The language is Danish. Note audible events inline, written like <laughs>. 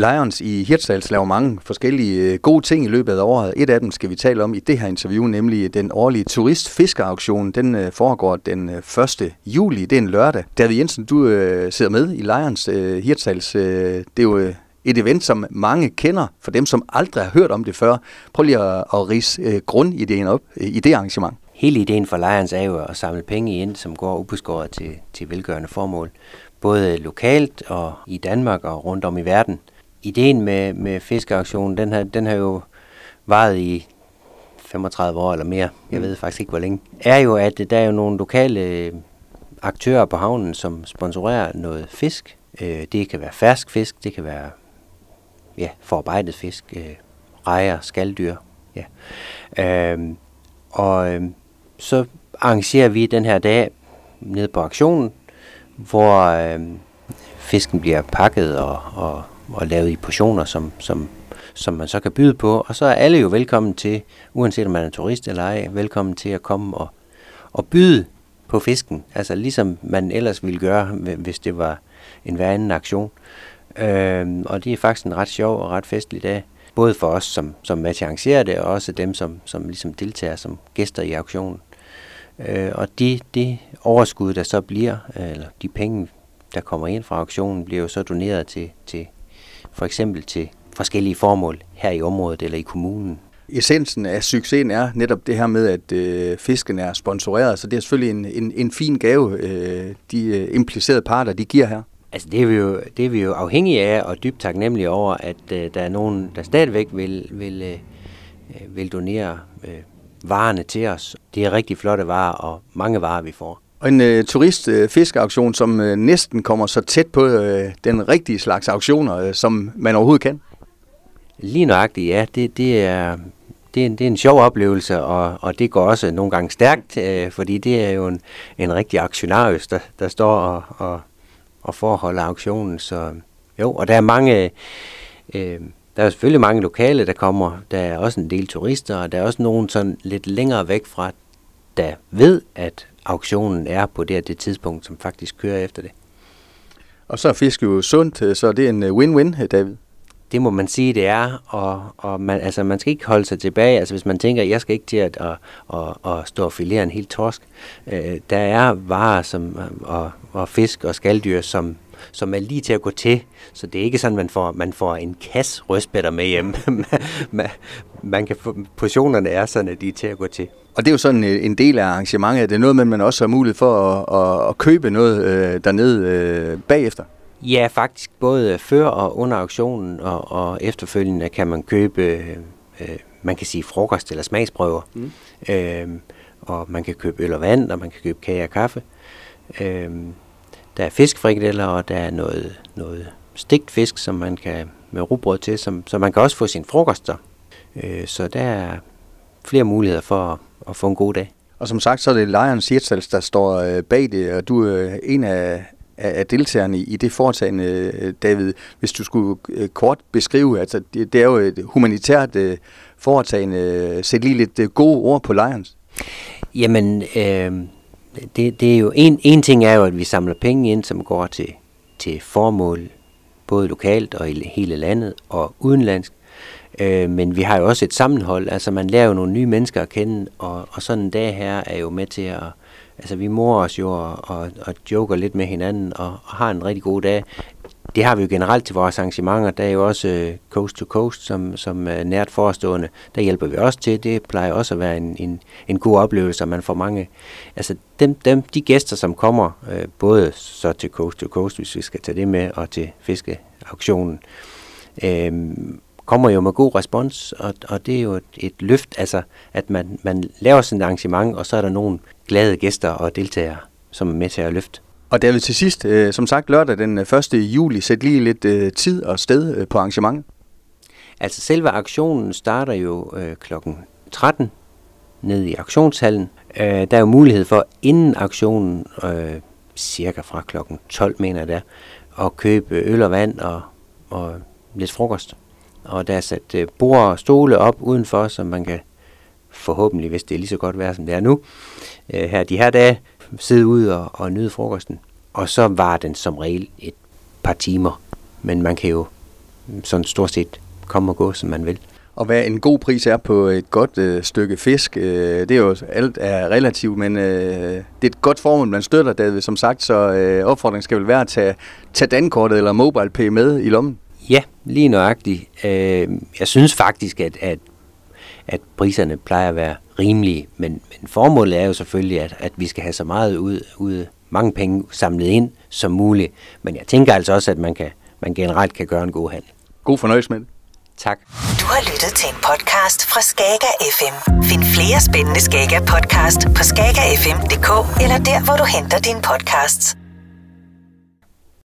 Lions i Hirtshals laver mange forskellige øh, gode ting i løbet af året. Et af dem skal vi tale om i det her interview, nemlig den årlige turistfiskeauktion. Den øh, foregår den øh, 1. juli, det er en lørdag. David Jensen, du sidder med i Lions Hirtshals. Det er jo et event, som mange kender, for dem, som aldrig har hørt om det før. Prøv lige at, at rise grundideen op i det arrangement. Hele ideen for Lions er jo at samle penge ind, som går ubeskåret til, til velgørende formål både lokalt og i Danmark og rundt om i verden. Ideen med, med fiskeaktionen, den har, den har jo varet i 35 år eller mere, jeg mm. ved faktisk ikke hvor længe, er jo, at der er jo nogle lokale aktører på havnen, som sponsorerer noget fisk. Øh, det kan være fersk fisk, det kan være ja, forarbejdet fisk, øh, rejer, skalddyr. Ja. Øhm, og øhm, så arrangerer vi den her dag nede på aktionen, hvor øh, fisken bliver pakket og, og, og lavet i portioner, som, som, som man så kan byde på. Og så er alle jo velkommen til, uanset om man er turist eller ej, velkommen til at komme og, og byde på fisken. Altså ligesom man ellers ville gøre, hvis det var en hver anden aktion. Øhm, og det er faktisk en ret sjov og ret festlig dag. Både for os, som, som er til arrangere det, og også dem, som, som ligesom deltager som gæster i auktionen. Øh, og det, det overskud, der så bliver, eller de penge, der kommer ind fra auktionen, bliver jo så doneret til, til for eksempel til forskellige formål her i området eller i kommunen. Essensen af succesen er netop det her med, at øh, fisken er sponsoreret, så det er selvfølgelig en, en, en fin gave, øh, de øh, implicerede parter de giver her. Altså det er vi jo, det er vi jo afhængige af og dybt taknemmelige over, at øh, der er nogen, der stadigvæk vil, vil, øh, øh vil donere øh, varerne til os. Det er rigtig flotte varer, og mange varer, vi får. Og en øh, turistfiskeauktion, øh, som øh, næsten kommer så tæt på øh, den rigtige slags auktioner, øh, som man overhovedet kan. Lige nøjagtigt, ja. Det, det, er, det, er, en, det er en sjov oplevelse, og, og det går også nogle gange stærkt, øh, fordi det er jo en, en rigtig aktionarius, der, der står og, og, og forholder auktionen. Så jo, og der er mange... Øh, der er selvfølgelig mange lokale, der kommer. Der er også en del turister, og der er også nogen sådan lidt længere væk fra, der ved, at auktionen er på det, det tidspunkt, som faktisk kører efter det. Og så er fisk jo sundt, så det er en øh, win-win, David. Det må man sige, det er, og, og man, altså, man skal ikke holde sig tilbage. Altså, hvis man tænker, jeg skal ikke til at, at, at, at stå og filere en helt torsk. Øh, der er varer som, og, og fisk og skalddyr, som som er lige til at gå til. Så det er ikke sådan, man får, man får en kasse røstbætter med hjem. <laughs> man, man kan få, portionerne er sådan, at de er til at gå til. Og det er jo sådan øh, en del af arrangementet. Det er noget, man også har mulighed for at, at, at købe noget øh, dernede øh, bagefter. Ja, faktisk både før og under auktionen og, og efterfølgende kan man købe, øh, man kan sige frokost eller smagsprøver. Mm. Øh, og man kan købe øl og vand, og man kan købe kage og kaffe. Øh, der er fiskfrikadeller, og der er noget, noget stigt fisk, som man kan med rugbrød til, som, så man kan også få sin frokoster. Øh, så der er flere muligheder for at, at få en god dag. Og som sagt, så er det Lions Hirtshals, der står øh, bag det, og du er en af, af deltagerne i det foretagende, øh, David. Hvis du skulle øh, kort beskrive, altså det, det er jo et humanitært øh, foretagende. Sæt lige lidt gode ord på Lions. Jamen, øh, det, det er jo en, en ting er jo, at vi samler penge ind, som går til, til formål, både lokalt og i hele landet og udenlandsk. Øh, men vi har jo også et sammenhold, altså man lærer jo nogle nye mennesker at kende, og, og sådan en dag her er jo med til at, altså vi morer os jo og, og, og joker lidt med hinanden og, og har en rigtig god dag det har vi jo generelt til vores arrangementer. Der er jo også øh, Coast to Coast, som, som er nært forestående. Der hjælper vi også til. Det plejer også at være en, en, en god oplevelse, og man får mange... Altså dem, dem, de gæster, som kommer, øh, både så til Coast to Coast, hvis vi skal tage det med, og til fiskeauktionen, øh, kommer jo med god respons, og, og det er jo et, et løft, altså at man, man laver sådan et arrangement, og så er der nogen, glade gæster og deltagere, som er med til at løfte. Og der vil til sidst, øh, som sagt lørdag den 1. Øh, juli, sætte lige lidt øh, tid og sted øh, på arrangementet. Altså selve aktionen starter jo øh, klokken 13 nede i auktionshallen. Øh, der er jo mulighed for inden aktionen, øh, cirka fra klokken 12 mener jeg der, at købe øl og vand og, og lidt frokost. Og der er sat øh, bord og stole op udenfor, så man kan forhåbentlig, hvis det er lige så godt vejr som det er nu, øh, her de her dage, sidde ude og, og nyde frokosten. Og så var den som regel et par timer. Men man kan jo sådan stort set komme og gå, som man vil. Og hvad en god pris er på et godt øh, stykke fisk, øh, det er jo alt er relativt, men øh, det er et godt formål, man støtter, David, som sagt, så øh, opfordringen skal vel være at tage, tage dankortet eller MobilePay med i lommen. Ja, lige nøjagtigt. Øh, jeg synes faktisk, at, at, at priserne plejer at være rimelige, men, men formålet er jo selvfølgelig, at, at vi skal have så meget ud, ud, mange penge samlet ind som muligt. Men jeg tænker altså også, at man, kan, man generelt kan gøre en god handel. God fornøjelse med det. Tak. Du har lyttet til en podcast fra Skager FM. Find flere spændende Skager podcast på skagerfm.dk eller der, hvor du henter dine podcasts.